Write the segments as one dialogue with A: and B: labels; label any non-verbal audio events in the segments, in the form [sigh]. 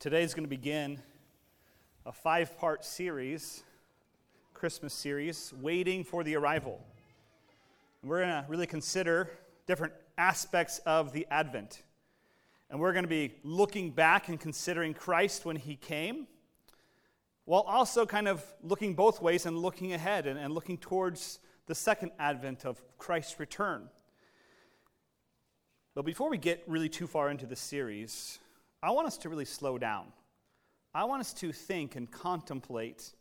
A: Today is going to begin a five part series, Christmas series, Waiting for the Arrival. we're going to really consider different aspects of the Advent. And we're going to be looking back and considering Christ when he came, while also kind of looking both ways and looking ahead and, and looking towards the second advent of Christ's return. But before we get really too far into the series, I want us to really slow down. I want us to think and contemplate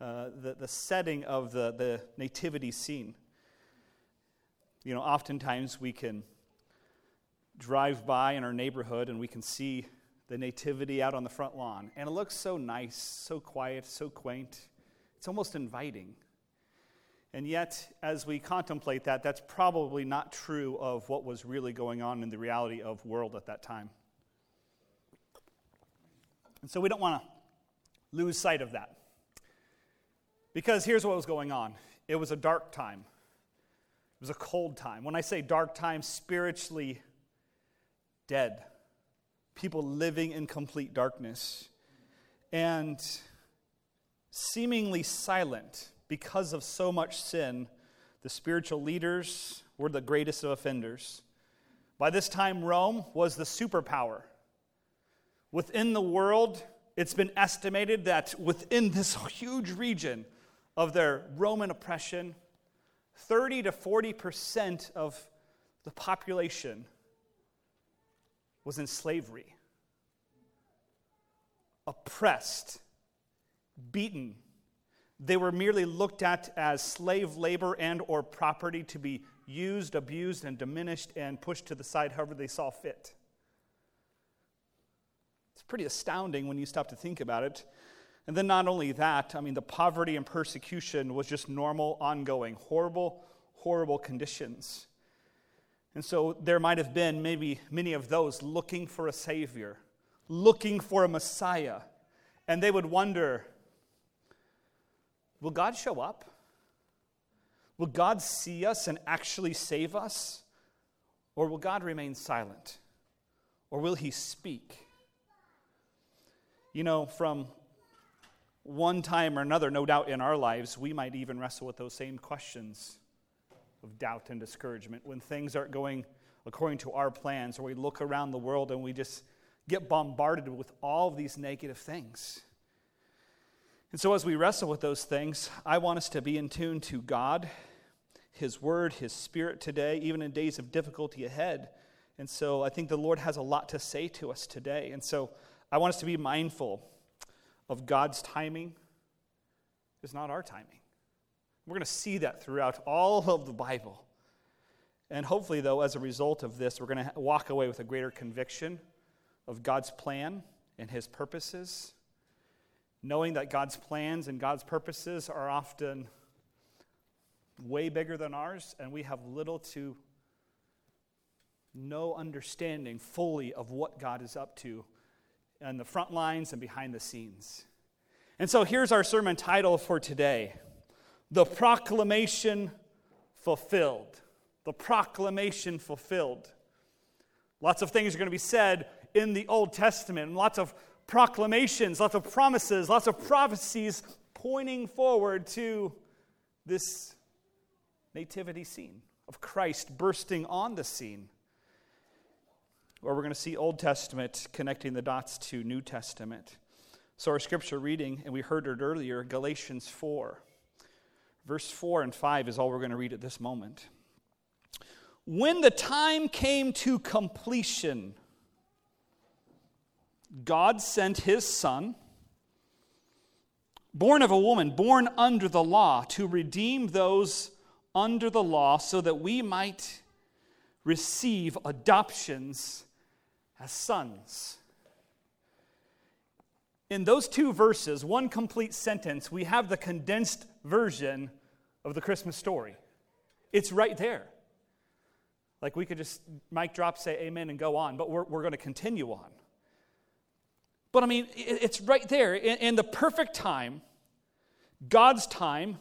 A: uh, the, the setting of the, the nativity scene. You know, oftentimes we can drive by in our neighborhood and we can see the nativity out on the front lawn. And it looks so nice, so quiet, so quaint. It's almost inviting. And yet, as we contemplate that, that's probably not true of what was really going on in the reality of world at that time. And so we don't want to lose sight of that. Because here's what was going on it was a dark time, it was a cold time. When I say dark time, spiritually dead, people living in complete darkness, and seemingly silent because of so much sin. The spiritual leaders were the greatest of offenders. By this time, Rome was the superpower. Within the world, it's been estimated that within this huge region of their Roman oppression, 30 to 40% of the population was in slavery, oppressed, beaten. They were merely looked at as slave labor and or property to be used, abused and diminished and pushed to the side however they saw fit pretty astounding when you stop to think about it. And then, not only that, I mean, the poverty and persecution was just normal, ongoing, horrible, horrible conditions. And so, there might have been maybe many of those looking for a Savior, looking for a Messiah. And they would wonder will God show up? Will God see us and actually save us? Or will God remain silent? Or will he speak? You know, from one time or another, no doubt in our lives, we might even wrestle with those same questions of doubt and discouragement when things aren't going according to our plans, or we look around the world and we just get bombarded with all of these negative things. And so, as we wrestle with those things, I want us to be in tune to God, His Word, His Spirit today, even in days of difficulty ahead. And so, I think the Lord has a lot to say to us today. And so, I want us to be mindful of God's timing is not our timing. We're going to see that throughout all of the Bible. And hopefully, though, as a result of this, we're going to walk away with a greater conviction of God's plan and His purposes, knowing that God's plans and God's purposes are often way bigger than ours, and we have little to no understanding fully of what God is up to on the front lines and behind the scenes. And so here's our sermon title for today The Proclamation Fulfilled. The Proclamation Fulfilled. Lots of things are going to be said in the Old Testament, lots of proclamations, lots of promises, lots of prophecies pointing forward to this nativity scene of Christ bursting on the scene or we're going to see Old Testament connecting the dots to New Testament. So, our scripture reading, and we heard it earlier, Galatians 4. Verse 4 and 5 is all we're going to read at this moment. When the time came to completion, God sent his son, born of a woman, born under the law, to redeem those under the law so that we might receive adoptions as sons. In those two verses, one complete sentence, we have the condensed version of the Christmas story. It's right there. Like we could just mic drop, say amen, and go on, but we're, we're going to continue on. But I mean, it's right there. In, in the perfect time, God's time,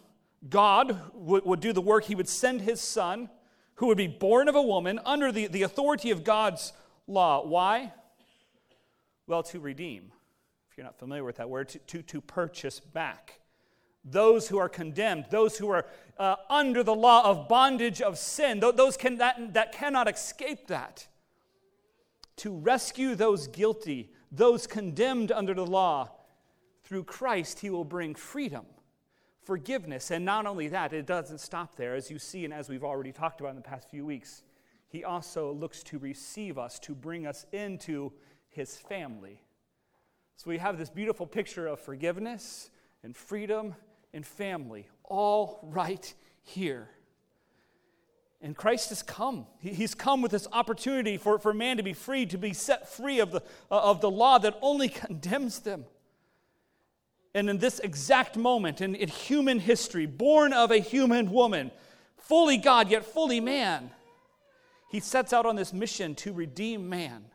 A: God would, would do the work. He would send his son, who would be born of a woman under the, the authority of God's law. Why? Well, to redeem. if you're not familiar with that word, to, to, to purchase back. Those who are condemned, those who are uh, under the law of bondage of sin, those can, that, that cannot escape that. To rescue those guilty, those condemned under the law, through Christ, he will bring freedom, forgiveness. And not only that, it doesn't stop there. As you see, and as we've already talked about in the past few weeks, he also looks to receive us, to bring us into his family. So we have this beautiful picture of forgiveness and freedom and family, all right here. And Christ has come. He's come with this opportunity for, for man to be free, to be set free of the, uh, of the law that only [laughs] condemns them. And in this exact moment in, in human history, born of a human woman, fully God yet fully man, he sets out on this mission to redeem man.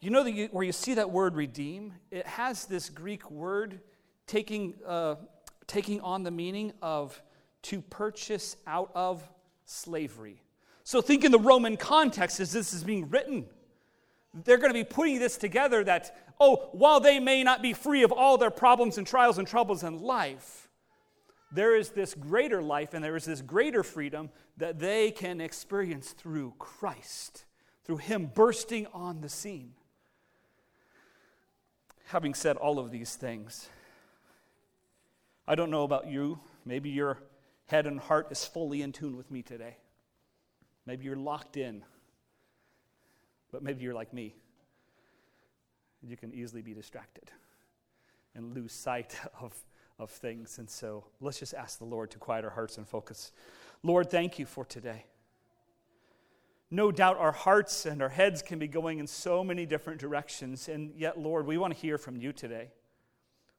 A: You know you, where you see that word redeem? It has this Greek word taking, uh, taking on the meaning of to purchase out of slavery. So think in the Roman context as this is being written. They're going to be putting this together that, oh, while they may not be free of all their problems and trials and troubles in life, there is this greater life and there is this greater freedom that they can experience through Christ, through Him bursting on the scene. Having said all of these things, I don't know about you. Maybe your head and heart is fully in tune with me today. Maybe you're locked in, but maybe you're like me. You can easily be distracted and lose sight [laughs] of of things. And so let's just ask the Lord to quiet our hearts and focus. Lord, thank you for today. No doubt our hearts and our heads can be going in so many different directions. And yet, Lord, we want to hear from you today.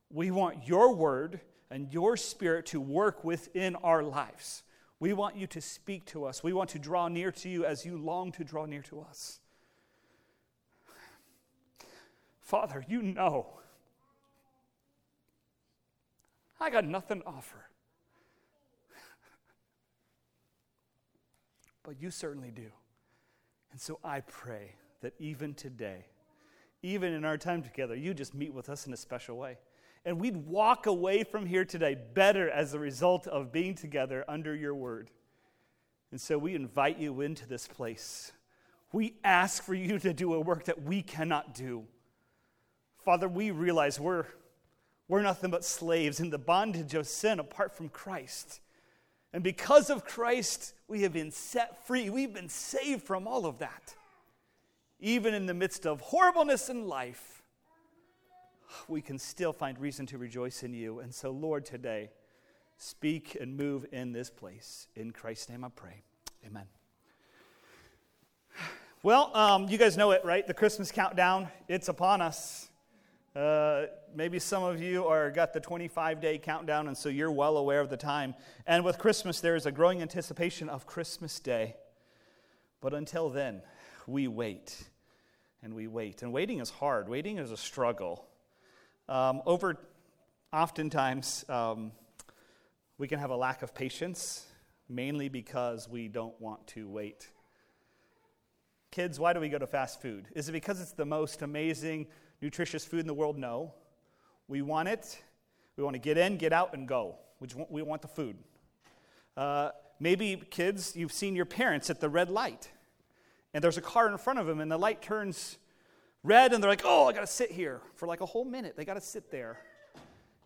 A: We want your word and your spirit to work within our lives. We want you to speak to us. We want to draw near to you as you long to draw near to us. Father, you know I got nothing to offer. but you certainly do. And so I pray that even today, even in our time together, you just meet with us in a special way. And we'd walk away from here today better as a result of being together under your word. And so we invite you into this place. We ask for you to do a work that we cannot do. Father, we realize we're we're nothing but slaves in the bondage of sin apart from Christ. And because of Christ, we have been set free. We've been saved from all of that. Even in the midst of horribleness in life, we can still find reason to rejoice in you. And so, Lord, today, speak and move in this place. In Christ's name I pray. Amen. Well, um, you guys know it, right? The Christmas countdown, it's upon us. Uh, maybe some of you are got the 25 day countdown, and so you're well aware of the time. And with Christmas, there is a growing anticipation of Christmas Day. But until then, we wait and we wait. And waiting is hard, waiting is a struggle. Um, over, oftentimes, um, we can have a lack of patience, mainly because we don't want to wait. Kids, why do we go to fast food? Is it because it's the most amazing, nutritious food in the world? No. We want it. We want to get in, get out, and go. We want the food. Uh, maybe, kids, you've seen your parents at the red light, and there's a car in front of them, and the light turns red, and they're like, oh, I got to sit here for like a whole minute. They got to sit there.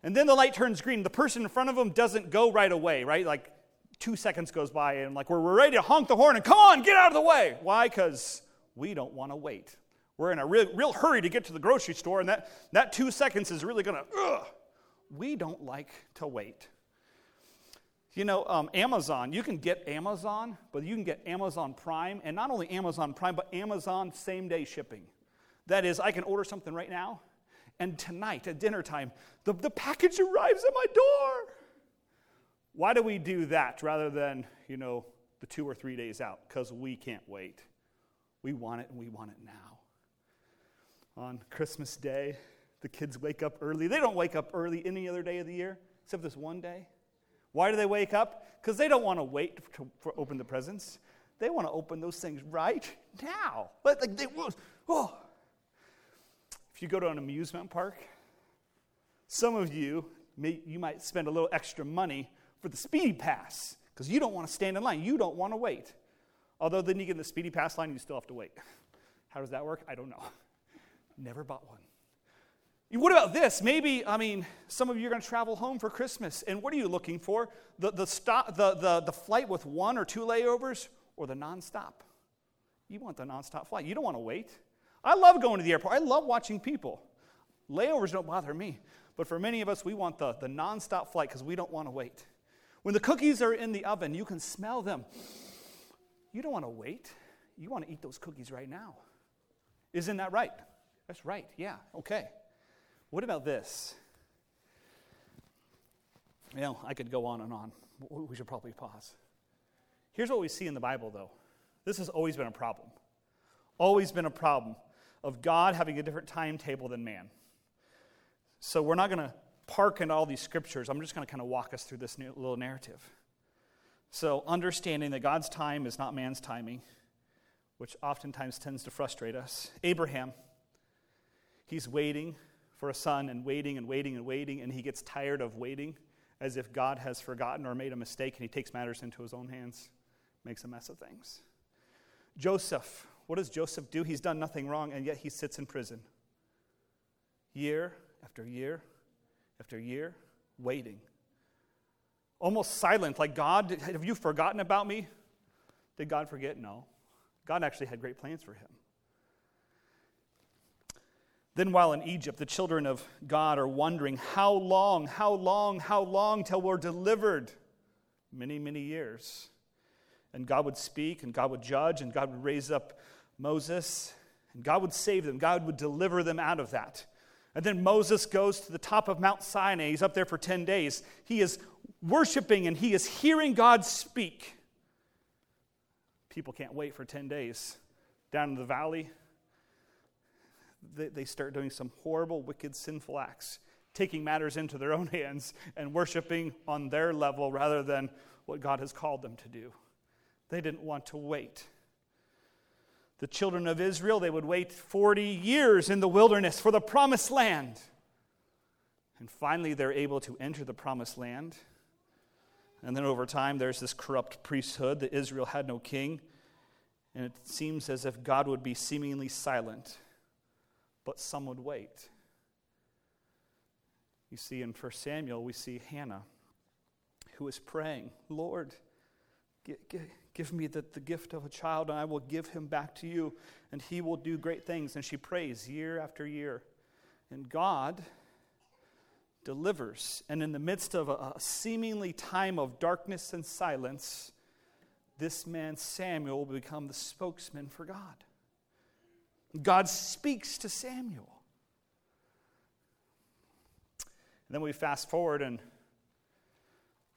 A: And then the light turns green. The person in front of them doesn't go right away, right? Like two seconds goes by, and like we're, we're ready to honk the horn and come on, get out of the way. Why? Because we don't want to wait. We're in a real, real hurry to get to the grocery store, and that, that two seconds is really going to, we don't like to wait. You know, um, Amazon, you can get Amazon, but you can get Amazon Prime, and not only Amazon Prime, but Amazon same day shipping. That is, I can order something right now, and tonight at dinner time, the, the package arrives at my door. Why do we do that rather than, you know, the two or three days out? Because we can't wait. We want it and we want it now on Christmas Day. The kids wake up early. They don't wake up early any other day of the year except this one day. Why do they wake up? Because they don't want to wait to, for open the presents. They want to open those things right now. Like they, oh. If you go to an amusement park, Some of you, may, you might spend a little extra money for the speedy pass because you don't want to stand in line. You don't want to wait. Although then you get in the speedy pass line, you still have to wait. How does that work? I don't know. Never bought one. What about this? Maybe, I mean, some of you are going to travel home for Christmas, and what are you looking for? The, the, stop, the, the, the flight with one or two layovers or the nonstop? You want the nonstop flight. You don't want to wait. I love going to the airport. I love watching people. Layovers don't bother me. But for many of us, we want the, the nonstop flight because we don't want to wait. When the cookies are in the oven, you can smell them. You don't want to wait. You want to eat those cookies right now. Isn't that right? That's right. Yeah. Okay. What about this? You know, I could go on and on. We should probably pause. Here's what we see in the Bible, though. This has always been a problem. Always been a problem of God having a different timetable than man. So we're not going to park in all these scriptures. I'm just going to kind of walk us through this little narrative. So, understanding that God's time is not man's timing, which oftentimes tends to frustrate us. Abraham, he's waiting for a son and waiting and waiting and waiting, and he gets tired of waiting as if God has forgotten or made a mistake, and he takes matters into his own hands, makes a mess of things. Joseph, what does Joseph do? He's done nothing wrong, and yet he sits in prison. Year after year after year, waiting. Almost silent, like, God, have you forgotten about me? Did God forget? No. God actually had great plans for him. Then, while in Egypt, the children of God are wondering, How long, how long, how long till we're delivered? Many, many years. And God would speak, and God would judge, and God would raise up Moses, and God would save them. God would deliver them out of that. And then Moses goes to the top of Mount Sinai. He's up there for 10 days. He is worshiping and he is hearing God speak. People can't wait for 10 days. Down in the valley, they, they start doing some horrible, wicked, sinful acts, taking matters into their own [laughs] hands and worshiping on their level rather than what God has called them to do. They didn't want to wait. The children of Israel, they would wait 40 years in the wilderness for the promised land. And finally, they're able to enter the promised land. And then over time, there's this corrupt priesthood that Israel had no king. And it seems as if God would be seemingly silent but some would wait. You see, in 1 Samuel, we see Hannah who is praying, Lord, give me the, gift of a child, and I will give him back to you, and he will do great things. And she prays year after year. And God delivers. And in the midst of a, a seemingly time of darkness and silence, this man Samuel will become the spokesman for God. God speaks to Samuel. And then we fast forward, and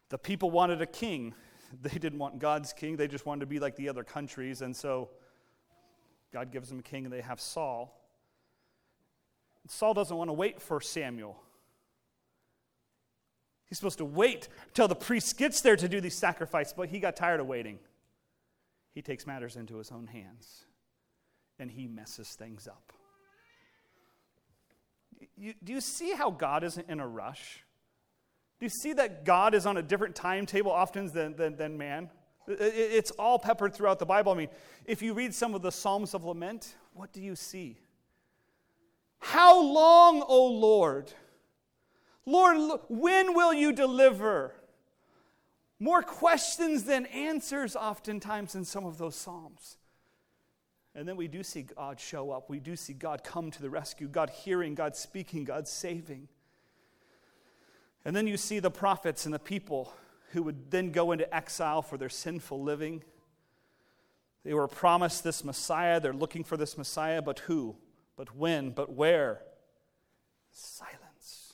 A: the people wanted a king. [laughs] They didn't want God's king, they just wanted to be like the other countries. And so God gives them a king, and they have Saul. Saul doesn't want to wait for Samuel. He's supposed to wait till the priest gets there to do these sacrifices, but he got tired of waiting. He takes matters into his own hands and he messes things up. You, do you see how God isn't in a rush? Do you see that God is on a different timetable often than, than, than man? It's all peppered throughout the Bible. I mean, if you read some of the Psalms of Lament, what do you see? How long, O Lord? Lord, when will you deliver? More questions than answers, oftentimes, in some of those Psalms. And then we do see God show up. We do see God come to the rescue, God hearing, God speaking, God saving. And then you see the prophets and the people who would then go into exile for their sinful living. They were promised this Messiah. They're looking for this Messiah, but who? But when? But where? Silence.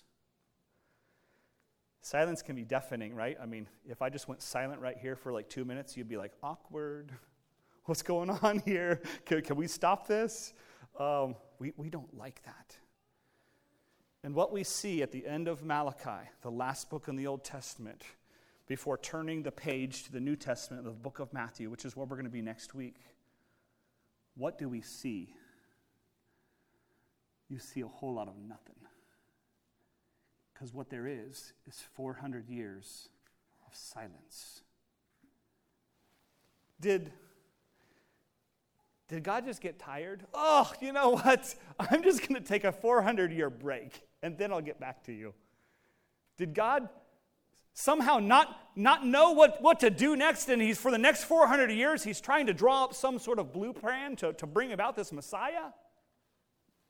A: Silence can be deafening, right? I mean, if I just went silent right here for like two minutes, you'd be like, awkward. [laughs] What's going [laughs] on here? Can, can we stop this? Um, we, we don't like that. And what we see at the end of Malachi, the last book in the Old Testament, before turning the page to the New Testament, the book of Matthew, which is where we're going to be next week, what do we see? You see a whole lot of nothing. Because what there is is 400 years of silence. Did, did God just get tired? Oh, you know what? [laughs] I'm just going to take a 400 year break and then I'll get back to you. Did God somehow not, not know what, what to do next and he's for the next 400 years he's trying to draw up some sort of blueprint to, to bring about this Messiah?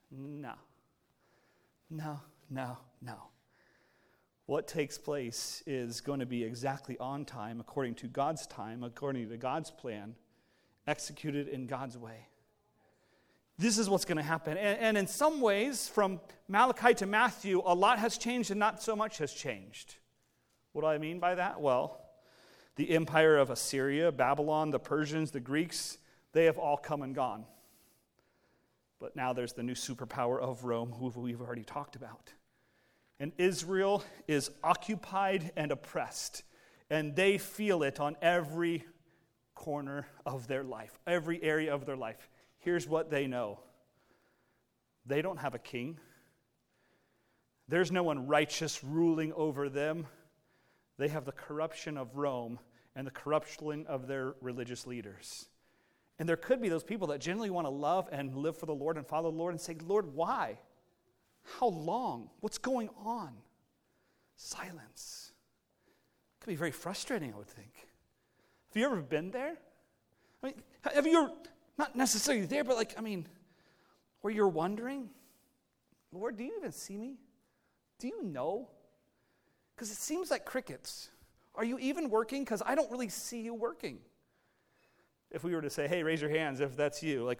A: No. No, no, no. What takes place is going to be exactly on time, according to God's time, according to God's plan, executed in God's way. This is what's going to happen. And, and, in some ways, from Malachi to Matthew, a lot has changed and not so much has changed. What do I mean by that? Well, the empire of Assyria, Babylon, the Persians, the Greeks, they have all come and gone. But now there's the new superpower of Rome, who we've already talked about. And Israel is occupied and oppressed, and they feel it on every corner of their life, every area of their life. Here's what they know they don't have a king, there's no one righteous ruling over them. They have the corruption of Rome and the corruption of their religious leaders. And there could be those people that genuinely want to love and live for the Lord and follow the Lord and say, Lord, why? How long? What's going on? Silence. It could be very frustrating, I would think. Have you ever been there? I mean, have you, not necessarily there, but like, I mean, where you're wondering, Lord, do you even see me? Do you know? Because it seems like crickets. Are you even working? Because I don't really see you working if we were to say, hey, raise your hands if that's you, like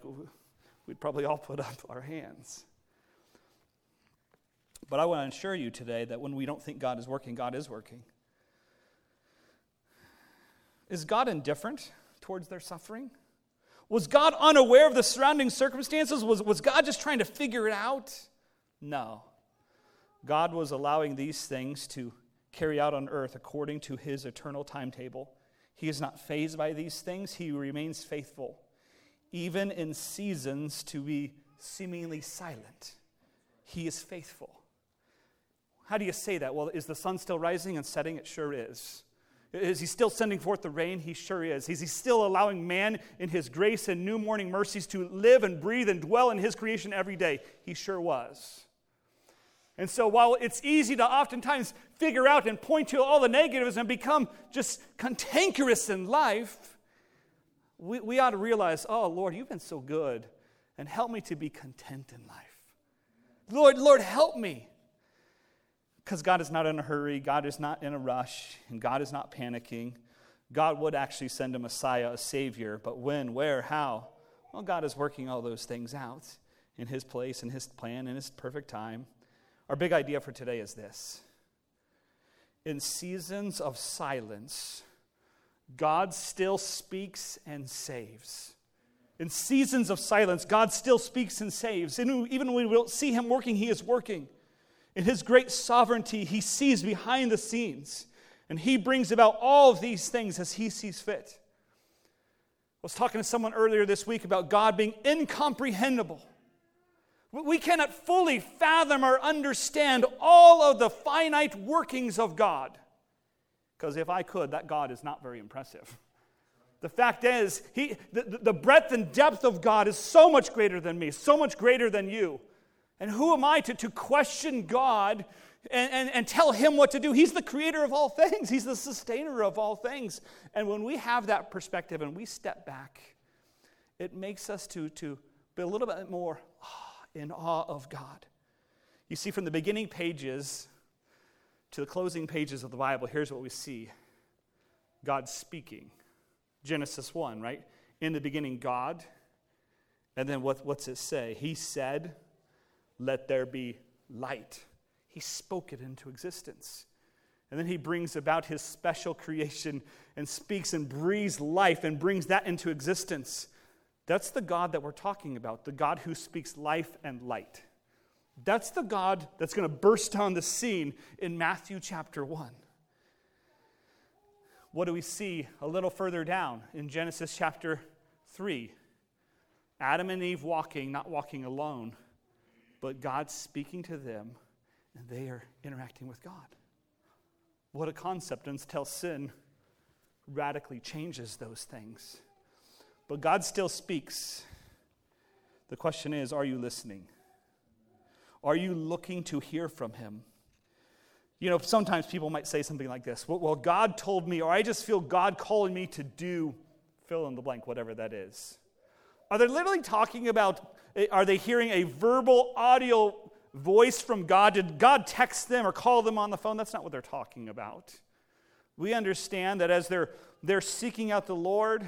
A: we'd probably all put up our hands. But I want to assure you today that when we don't think God is working, God is working. Is God indifferent towards their suffering? Was God unaware of the surrounding circumstances? Was, was God just trying to figure it out? No. God was allowing these things to carry out on earth according to his eternal timetable. He is not fazed by these things, he remains faithful, even in seasons to be seemingly silent. He is faithful. How do you say that? Well, is the sun still rising and setting? It sure is. Is he still sending forth the rain? He sure is. Is he still allowing man in his grace and new morning mercies to live and breathe and dwell in his creation every day? He sure was. And so, while it's easy to oftentimes figure out and point to all the negatives and become just cantankerous in life, we, we ought to realize, oh, Lord, you've been so good, and help me to be content in life. Lord, Lord, help me. Because God is not in a hurry, God is not in a rush, and God is not panicking. God would actually send a Messiah, a Savior, but when, where, how? Well, God is working all those things out in His place, in His plan, in His perfect time. Our big idea for today is this In seasons of silence, God still speaks and saves. In seasons of silence, God still speaks and saves. Even when we don't see Him working, He is working. In His great sovereignty, He sees behind the scenes. And He brings about all of these things as He sees fit. I was talking to someone earlier this week about God being incomprehensible. We cannot fully fathom or understand all of the finite workings of God. Because if I could, that God is not very impressive. The fact is, he, the, the breadth and depth of God is so much greater than me, so much greater than you. And who am I to, to question God and, and, and tell him what to do? He's the creator of all things, he's the sustainer of all things. And when we have that perspective and we step back, it makes us to, to be a little bit more. In awe of God. You see, from the beginning pages to the closing pages of the Bible, here's what we see God speaking. Genesis 1, right? In the beginning, God. And then what, what's it say? He said, Let there be light. He spoke it into existence. And then he brings about his special creation and speaks and breathes life and brings that into existence. That's the God that we're talking about, the God who speaks life and light. That's the God that's going to burst on the scene in Matthew chapter 1. What do we see a little further down in Genesis chapter 3? Adam and Eve walking, not walking alone, but God's speaking to them and they are interacting with God. What a concept until sin radically changes those things. But God still speaks. The question is are you listening? Are you looking to hear from Him? You know, sometimes people might say something like this Well, God told me, or I just feel God calling me to do fill in the blank, whatever that is. Are they literally talking about, are they hearing a verbal audio voice from God? Did God text them or call them on the phone? That's not what they're talking about. We understand that as they're, they're seeking out the Lord,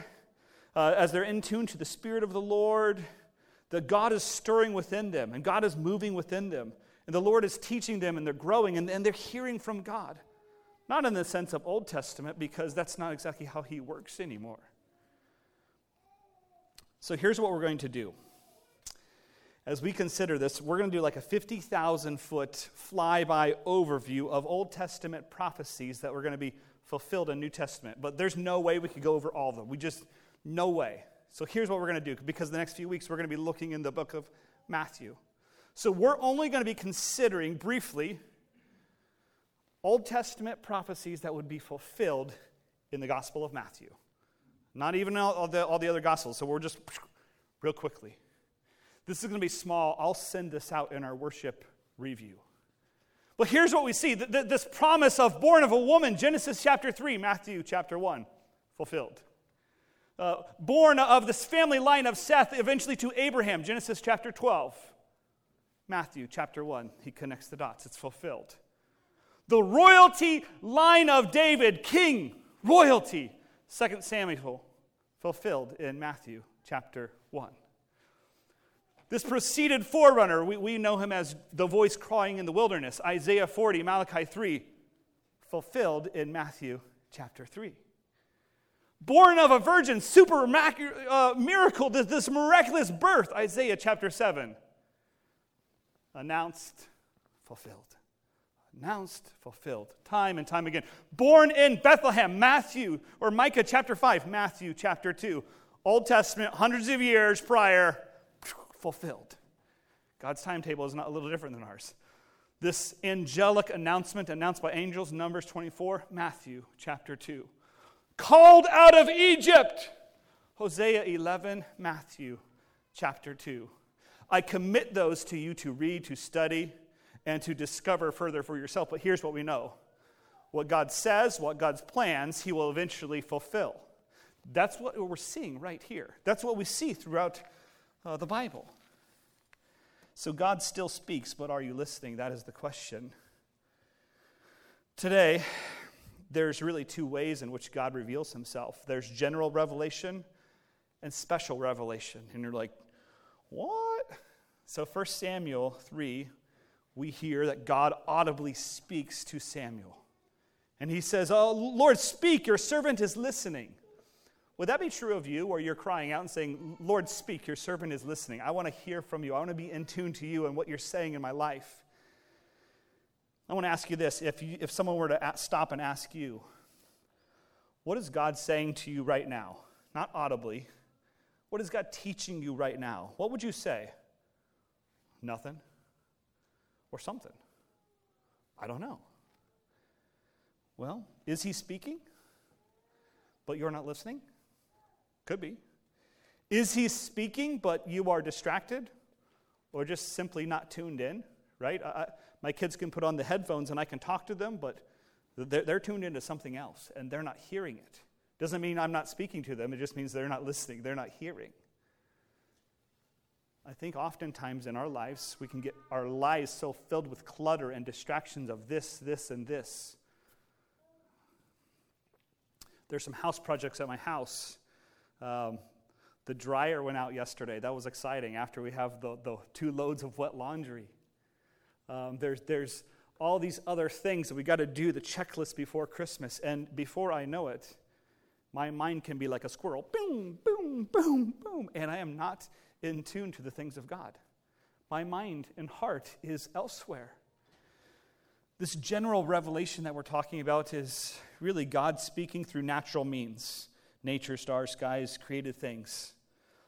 A: uh, as they're in tune to the Spirit of the Lord, that God is stirring within them and God is moving within them. And the Lord is teaching them and they're growing and, and they're hearing from God. Not in the sense of Old Testament, because that's not exactly how He works anymore. So here's what we're going to do. As we consider this, we're going to do like a 50,000 foot flyby overview of Old Testament prophecies that were going to be fulfilled in New Testament. But there's no way we could go over all of them. We just, no way. So here's what we're going to do because the next few weeks we're going to be looking in the book of Matthew. So we're only going to be considering briefly Old Testament prophecies that would be fulfilled in the Gospel of Matthew. Not even all the, all the other gospels. So we're just real quickly. This is going to be small. I'll send this out in our worship review. But here's what we see this promise of born of a woman, Genesis chapter 3, Matthew chapter 1, fulfilled. Uh, born of this family line of Seth, eventually to Abraham, Genesis chapter 12. Matthew chapter 1, he connects the dots, it's fulfilled. The royalty line of David, king, royalty, 2 Samuel fulfilled in Matthew chapter 1. This preceded forerunner, we, we know him as the voice crying in the wilderness, Isaiah 40, Malachi 3, fulfilled in Matthew chapter 3. Born of a virgin, super uh, miracle, this, this miraculous birth, Isaiah chapter 7, announced, fulfilled announced, fulfilled, time and time again. Born in Bethlehem, Matthew, or Micah chapter 5, Matthew chapter 2. Old Testament, hundreds of years prior, fulfilled. God's timetable is not a little different than ours. This angelic announcement announced by angels, Numbers 24, Matthew chapter 2. Called out of Egypt, Hosea 11, Matthew chapter 2. I commit those to you to read, to study, and to discover further for yourself. But here's what we know what God says, what God's plans, He will eventually fulfill. That's what we're seeing right here. That's what we see throughout uh, the Bible. So God still speaks, but are you listening? That is the question. Today, there's really two ways in which God reveals himself there's general revelation and special revelation. And you're like, what? So 1 Samuel 3 we hear that God audibly speaks to Samuel. And he says, Oh, Lord, speak, your servant is listening. Would that be true of you, where you're crying out and saying, Lord, speak, your servant is listening? I want to hear from you. I want to be in tune to you and what you're saying in my life. I want to ask you this if, you, if someone were to stop and ask you, what is God saying to you right now? Not audibly. What is God teaching you right now? What would you say? Nothing or something. I don't know. Well, is he speaking? But you're not listening? Could be. Is he speaking, but you are distracted? Or just simply not tuned in, right? I, my kids can put on the headphones and I can talk to them, but they're, they're tuned into something else and they're not hearing it. Doesn't mean I'm not speaking to them, it just means they're not listening, they're not hearing. I think oftentimes in our lives, we can get our lives so filled with clutter and distractions of this, this, and this. There's some house projects at my house. Um, the dryer went out yesterday. That was exciting after we have the, the two loads of wet laundry. Um, there's, there's all these other things that we got to do, the checklist before Christmas. And before I know it, my mind can be like a squirrel boom, boom, boom, boom. And I am not in tune to the things of God. My mind and heart is elsewhere. This general revelation that we're talking about is really God speaking through natural means nature, stars, skies, created things.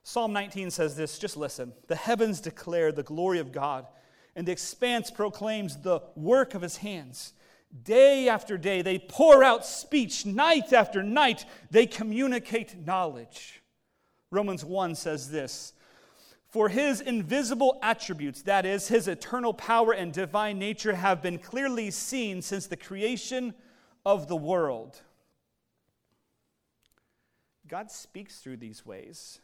A: Psalm 19 says this just listen. The heavens declare the glory of God, and the expanse proclaims the work of his hands. Day after day, they pour out speech. Night after night, they communicate knowledge. Romans 1 says this For his invisible attributes, that is, his eternal power and divine nature, have been clearly seen since the creation of the world. God speaks through these ways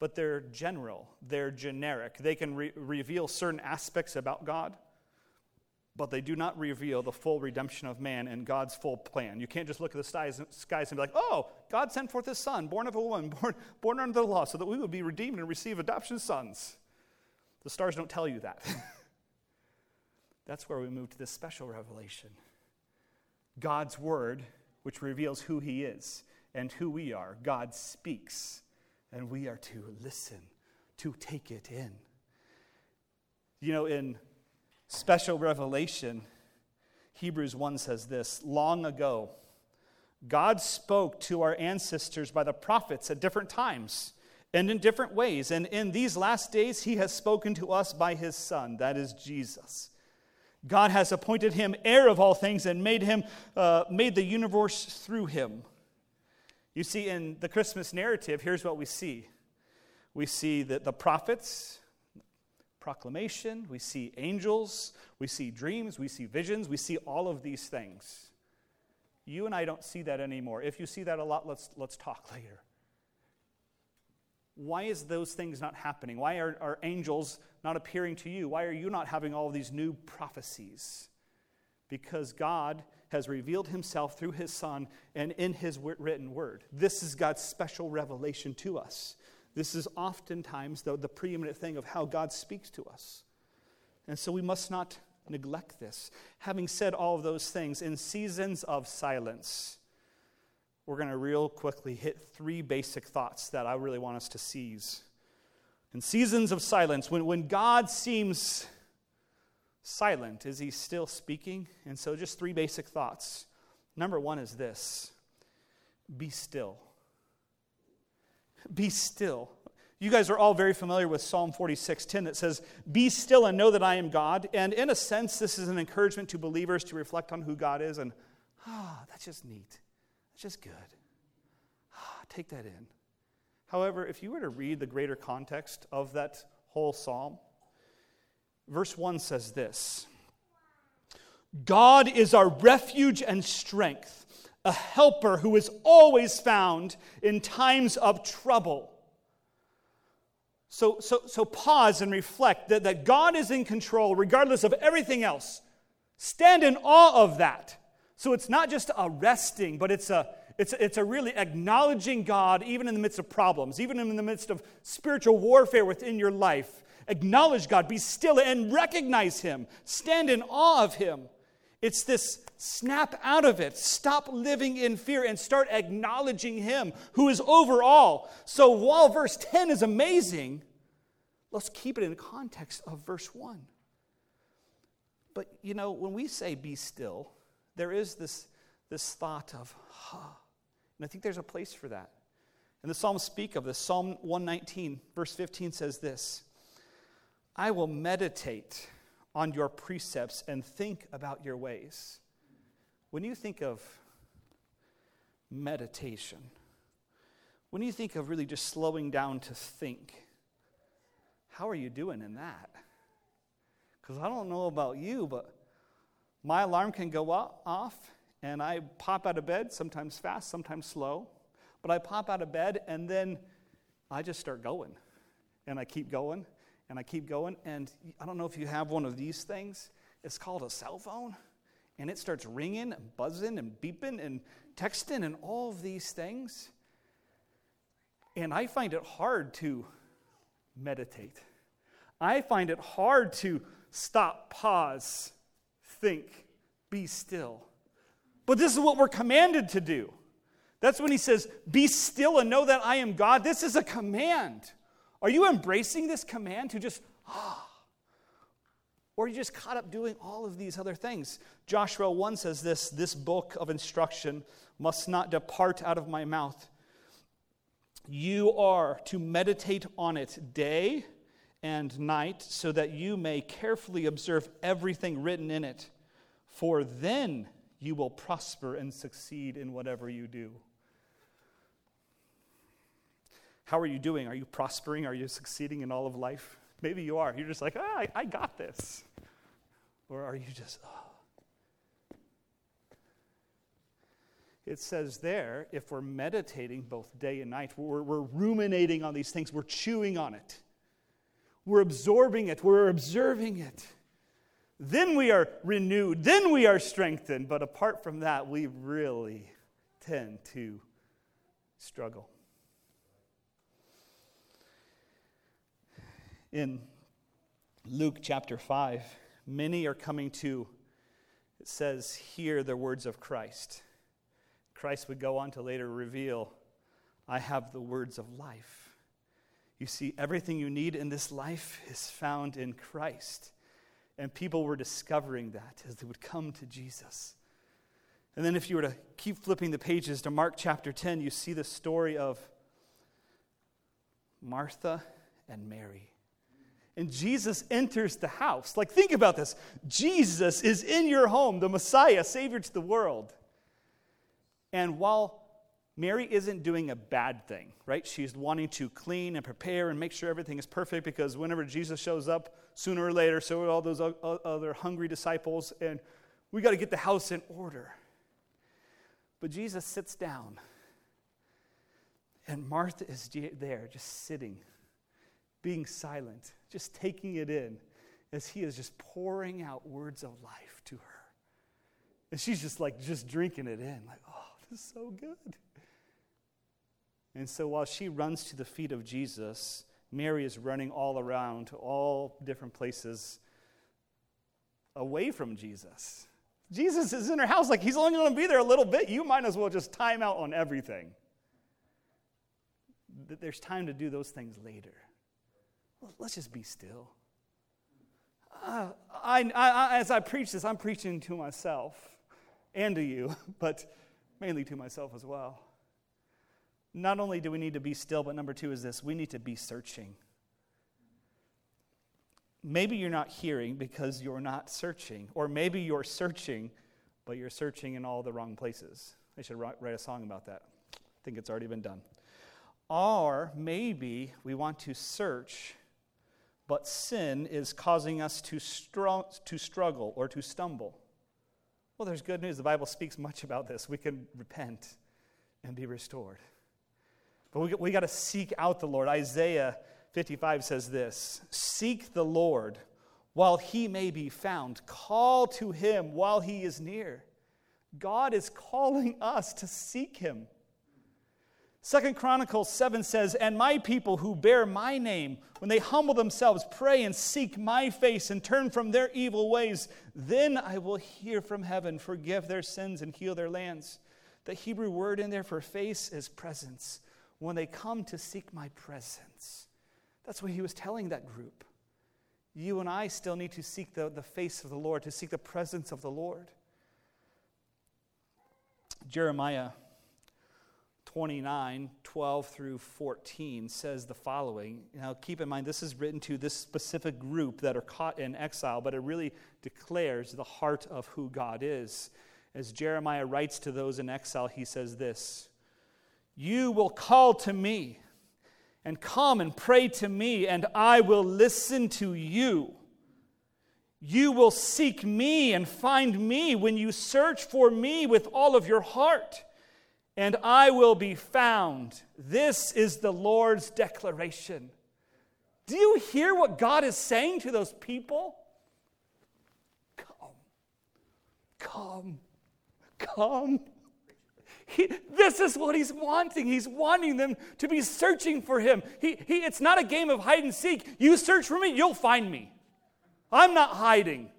A: but they're general, they're generic. They can re- reveal certain aspects about God, but they do not reveal the full redemption of man and God's full plan. You can't just look at the skies, and be like, oh, God sent forth his son, born of a woman, [laughs] born, born under the law, so that we would be redeemed and receive adoption sons. The stars don't tell you that. [laughs] That's where we move to this special revelation God's word, which reveals who he is and who we are. God speaks and we are to listen, to take it in. You know, in special revelation, Hebrews 1 says this Long ago, God spoke to our ancestors by the prophets at different times and in different ways. And in these last days, He has spoken to us by His Son, that is Jesus. God has appointed him heir of all things and made him uh, made the universe through him. You see, in the Christmas narrative, here's what we see we see that the prophets, proclamation, we see angels, we see dreams, we see visions, we see all of these things. You and I don't see that anymore. If you see that a lot, let's, let's talk [laughs] later. Why is those things not happening? Why are, are angels not appearing to you? Why are you not having all these new prophecies? Because God has revealed himself through his Son and in his written word. This is God's special revelation to us. This is oftentimes the, the preeminent thing of how God speaks to us. And so we must not neglect this. Having said all of those things, in seasons of silence, we're going to real quickly hit three basic thoughts that I really want us to seize. In seasons of silence, when, when God seems silent? Is he still speaking? And so, just three basic thoughts. Number one is this be still. Be still. You guys are all very familiar with Psalm 46:10 that says, "Be still and know that I am God." And in a sense, this is an encouragement to believers to reflect on who God is and ah, that's just neat. That's just good. Ah, take that in. However, if you were to read the greater context of that whole psalm, Verse 1 says this God is our refuge and strength, a helper who is always found in times of trouble. So, so, so pause and reflect that, that God is in control regardless of everything else. Stand in awe of that. So it's not just a resting, but it's a, it's, it's a really acknowledging God even in the midst of problems, even in the midst of spiritual warfare within your life acknowledge God, be still and recognize Him, stand in awe of Him. It's this snap out of it, stop living in fear, and start acknowledging Him who is over all. So while verse 10 is amazing, let's keep it in the context of verse 1. But you know, when we say be still, there is this, this thought of, huh. And I think there's a place for that. And the Psalms speak of this. Psalm 119, verse 15 says this I will meditate on your precepts and think about your ways. When you think of meditation, when you think of really just slowing down to think, how are you doing in that? Because I don't know about you, but my alarm can go off and I pop out of bed, sometimes fast, sometimes slow. But I pop out of bed and then I just start going. And I keep going and I keep going. And I don't know if you have one of these things. It's called a cell phone. And it starts ringing and buzzing and beeping and texting and all of these things. And I find it hard to meditate. I find it hard to stop, pause, think, be still. But this is what we're commanded to do. That's when he says, Be still and know that I am God. This is a command. Are you embracing this command to just, ah? Or are you just caught up doing all of these other things? Joshua 1 says this this book of instruction must not depart out of my mouth. You are to meditate on it day and night, so that you may carefully observe everything written in it. For then you will prosper and succeed in whatever you do. How are you doing? Are you prospering? Are you succeeding in all of life? Maybe you are. You're just like, ah, I, I got this. Or are you just, oh. It says there, if we're meditating both day and night, we're, we're ruminating on these things, we're chewing on it, we're absorbing it, we're observing it. Then we are renewed, then we are strengthened. But apart from that, we really tend to struggle. In Luke chapter 5, many are coming to, it says, hear the words of Christ. Christ would go on to later reveal, I have the words of life. You see, everything you need in this life is found in Christ. And people were discovering that as they would come to Jesus. And then, if you were to keep flipping the pages to Mark chapter 10, you see the story of Martha and Mary and Jesus enters the house. Like, think about this Jesus is in your home, the Messiah, Savior to the world. And while Mary isn't doing a bad thing, right? She's wanting to clean and prepare and make sure everything is perfect because whenever Jesus shows up, sooner or later, so are all those other hungry disciples, and we got to get the house in order. But Jesus sits down, and Martha is there just sitting, being silent just taking it in as he is just pouring out words of life to her. And she's just like, just drinking it in, like, oh, this is so good. And so while she runs to the feet of Jesus, Mary is running all around to all different places away from Jesus. Jesus is in her house, like he's only going to be there a little bit. You might as well just time out on everything. There's time to do those things later let's just be still. Uh, I, I, as I preach this, I'm preaching to myself and to you, [laughs] but mainly to myself as well. Not only do we need to be still, but number two is this we need to be searching. Maybe you're not hearing because you're not searching, or maybe you're searching, but you're searching in all the wrong places. I should write a song about that. I think it's already been done. Or maybe we want to search but sin is causing us to, str- to struggle or to stumble. Well, there's good news. The Bible speaks much about this. We can repent and be restored. But we, we got to seek out the Lord. Isaiah 55 says this Seek the Lord while he may be found, call to him while he is near. God is calling us to seek him. Second Chronicles 7 says, And my people who bear my name, when they humble themselves, pray and seek my face and turn from their evil ways, then I will hear from heaven, forgive their sins, and heal their lands. The Hebrew word in there for face is presence. When they come to seek my presence. That's what he was telling that group. You and I still need to seek the, the face of the Lord, to seek the presence of the Lord. Jeremiah 29, 12 through 14 says the following. Now, keep in mind, this is written to this specific group that are caught in exile, but it really declares the heart of who God is. As Jeremiah writes to those in exile, he says this You will call to me and come and pray to me, and I will listen to you. You will seek me and find me when you search for me with all of your heart and I will be found. This is the Lord's declaration. Do you hear what God is saying to those people? Come, come, come. He, this is what he's wanting. He's wanting them to be searching for him. He, he, it's not a game of hide and seek. You search for me, you'll find me. I'm not hiding.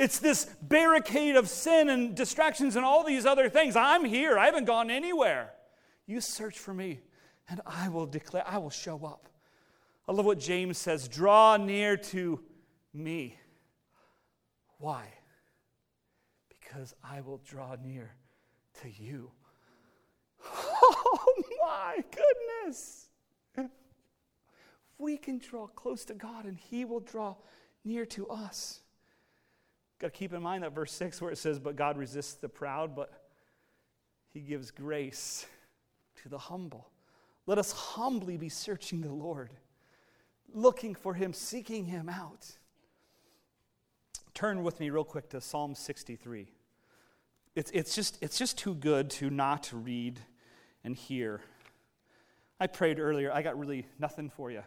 A: It's this barricade of sin and distractions and all these other things. I'm here. I haven't gone anywhere. You search for me, and I will declare, I will show up. I love what James says draw near to me. Why? Because I will draw near to you. [laughs] Oh my goodness. we can draw close to God and He will draw near to us. Got to keep in mind that verse 6 where it says, But God resists the proud, but He gives grace to the humble. Let us humbly be searching the Lord, looking for Him, seeking Him out. Turn with me real quick to Psalm 63. It's, it's, just, it's just too good to not read and hear. I prayed earlier, I got really nothing for you.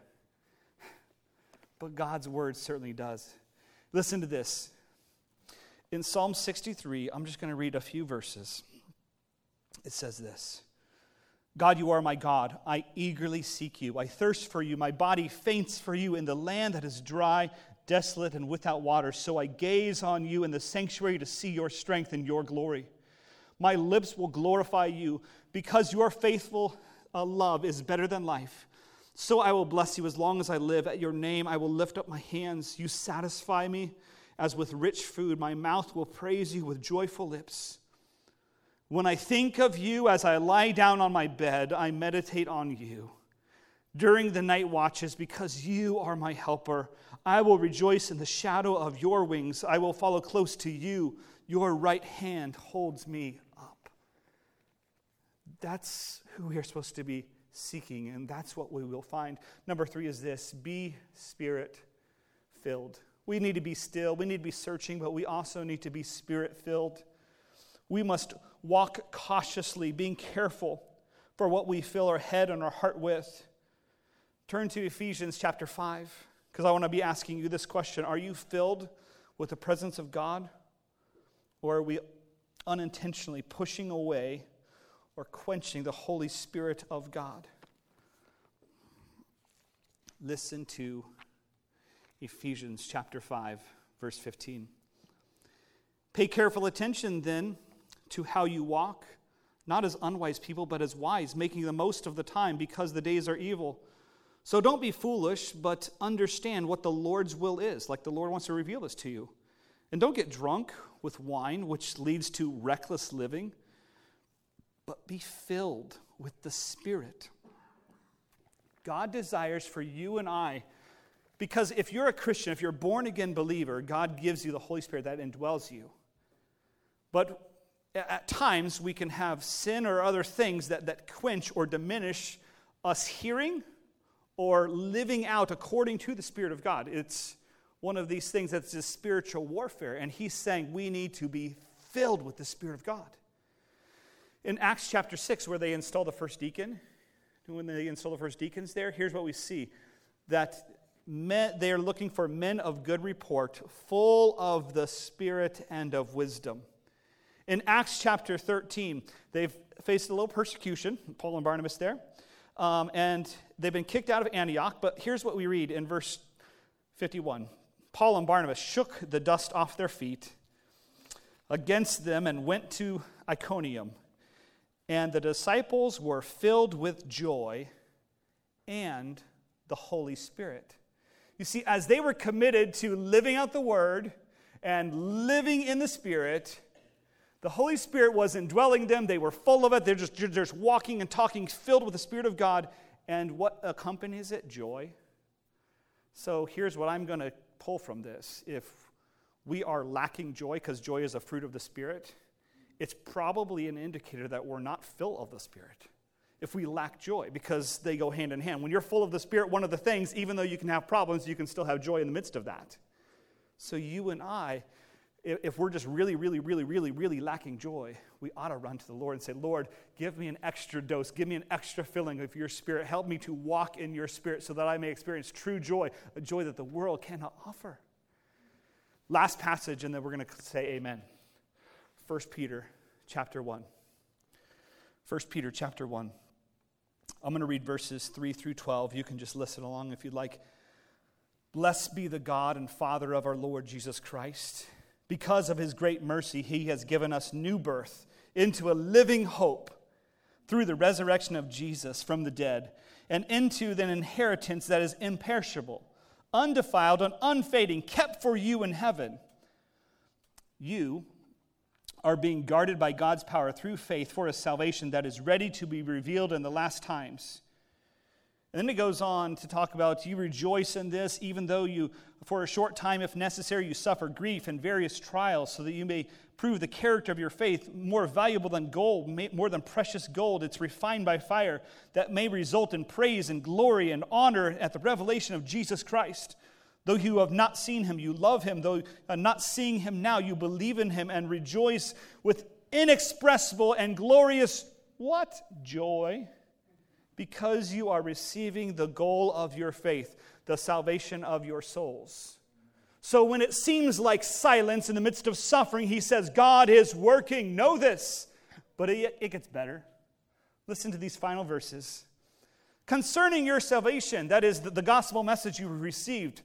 A: But God's word certainly does. Listen to this. In Psalm 63, I'm just going to read a few verses. It says this God, you are my God. I eagerly seek you. I thirst for you. My body faints for you in the land that is dry, desolate, and without water. So I gaze on you in the sanctuary to see your strength and your glory. My lips will glorify you because your faithful uh, love is better than life. So I will bless you as long as I live. At your name I will lift up my hands. You satisfy me as with rich food. My mouth will praise you with joyful lips. When I think of you as I lie down on my bed, I meditate on you during the night watches because you are my helper. I will rejoice in the shadow of your wings. I will follow close to you. Your right hand holds me up. That's who we are supposed to be seeking, and that's what we will find. Number three is this be spirit filled. We need to be still, we need to be searching, but we also need to be spirit filled. We must walk cautiously, being careful for what we fill our head and our heart with. Turn to Ephesians chapter 5, because I want to be asking you this question Are you filled with the presence of God? Or are we unintentionally pushing away or quenching the Holy Spirit of God? Listen to Ephesians chapter 5, verse 15. Pay careful attention then to how you walk, not as unwise people, but as wise, making the most of the time because the days are evil. So don't be foolish, but understand what the Lord's will is, like the Lord wants to reveal this to you. And don't get drunk with wine, which leads to reckless living, but be filled with the Spirit. God desires for you and I because if you're a Christian, if you're a born again believer, God gives you the Holy Spirit that indwells you. But at times, we can have sin or other things that, that quench or diminish us hearing or living out according to the Spirit of God. It's one of these things that's just spiritual warfare. And he's saying we need to be filled with the Spirit of God. In Acts chapter 6, where they install the first deacon, when they install the first deacons there, here's what we see that men, they are looking for men of good report, full of the Spirit and of wisdom. In Acts chapter 13, they've faced a little persecution, Paul and Barnabas there, um, and they've been kicked out of Antioch. But here's what we read in verse 51 Paul and Barnabas shook the dust off their feet against them and went to Iconium. And the disciples were filled with joy and the Holy Spirit. You see, as they were committed to living out the word and living in the Spirit, the Holy Spirit was indwelling them. They were full of it. They're just, they're just walking and talking, filled with the Spirit of God. And what accompanies it? Joy. So here's what I'm going to pull from this. If we are lacking joy, because joy is a fruit of the Spirit, it's probably an indicator that we're not full of the Spirit if we lack joy because they go hand in hand. When you're full of the Spirit, one of the things, even though you can have problems, you can still have joy in the midst of that. So you and I, if we're just really, really, really, really, really lacking joy, we ought to run to the Lord and say, Lord, give me an extra dose, give me an extra filling of your Spirit. Help me to walk in your Spirit so that I may experience true joy, a joy that the world cannot offer. Last passage, and then we're going to say amen. 1 Peter chapter 1. 1 Peter chapter 1. I'm going to read verses 3 through 12. You can just listen along if you'd like. Blessed be the God and Father of our Lord Jesus Christ. Because of his great mercy, he has given us new birth into a living hope through the resurrection of Jesus from the dead and into an inheritance that is imperishable, undefiled, and unfading, kept for you in heaven. You are being guarded by God's power through faith for a salvation that is ready to be revealed in the last times. And then it goes on to talk about you rejoice in this, even though you, for a short time, if necessary, you suffer grief and various trials, so that you may prove the character of your faith more valuable than gold, more than precious gold. It's refined by fire, that may result in praise and glory and honor at the revelation of Jesus Christ. Though you have not seen him, you love him. Though uh, not seeing him now, you believe in him and rejoice with inexpressible and glorious what? Joy because you are receiving the goal of your faith, the salvation of your souls. So when it seems like silence in the midst of suffering, he says, God is working. Know this. But it, it gets better. Listen to these final verses. Concerning your salvation, that is the, the gospel message you received,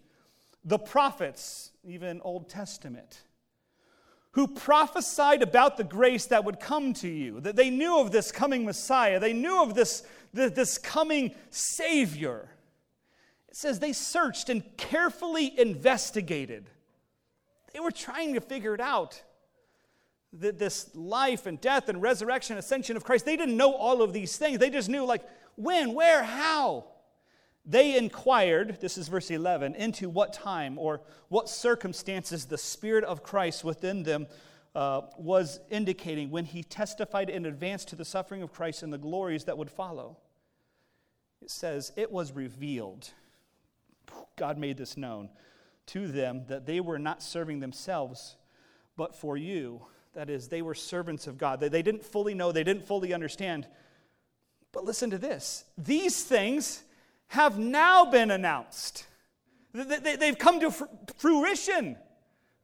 A: the prophets, even Old Testament, who prophesied about the grace that would come to you, that they knew of this coming Messiah, they knew of this, this coming Savior. It says they searched and carefully investigated. They were trying to figure it out. That this life and death and resurrection, ascension of Christ, they didn't know all of these things. They just knew, like, when, where, how. They inquired, this is verse 11, into what time or what circumstances the Spirit of Christ within them uh, was indicating when he testified in advance to the suffering of Christ and the glories that would follow. It says, It was revealed, God made this known to them that they were not serving themselves, but for you. That is, they were servants of God. They, they didn't fully know, they didn't fully understand. But listen to this these things have now been announced. They've come to fruition.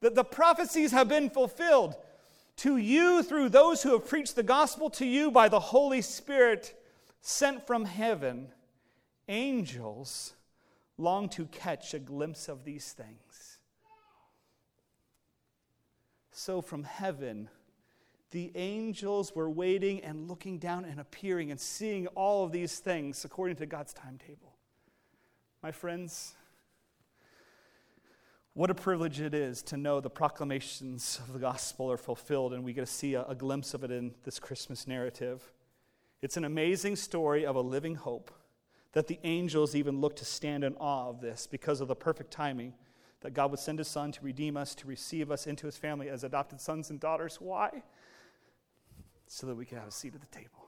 A: That the prophecies have been fulfilled. To you, through those who have preached the gospel to you by the Holy Spirit sent from heaven, angels long to catch a glimpse of these things. So, from heaven, the angels were waiting and looking down and appearing and seeing all of these things according to God's timetable. My friends, what a privilege it is to know the proclamations of the gospel are fulfilled, and we get to see a, a glimpse of it in this Christmas narrative. It's an amazing story of a living hope that the angels even look to stand in awe of this because of the perfect timing that God would send his son to redeem us, to receive us into his family as adopted sons and daughters. Why? So that we could have a seat at the table.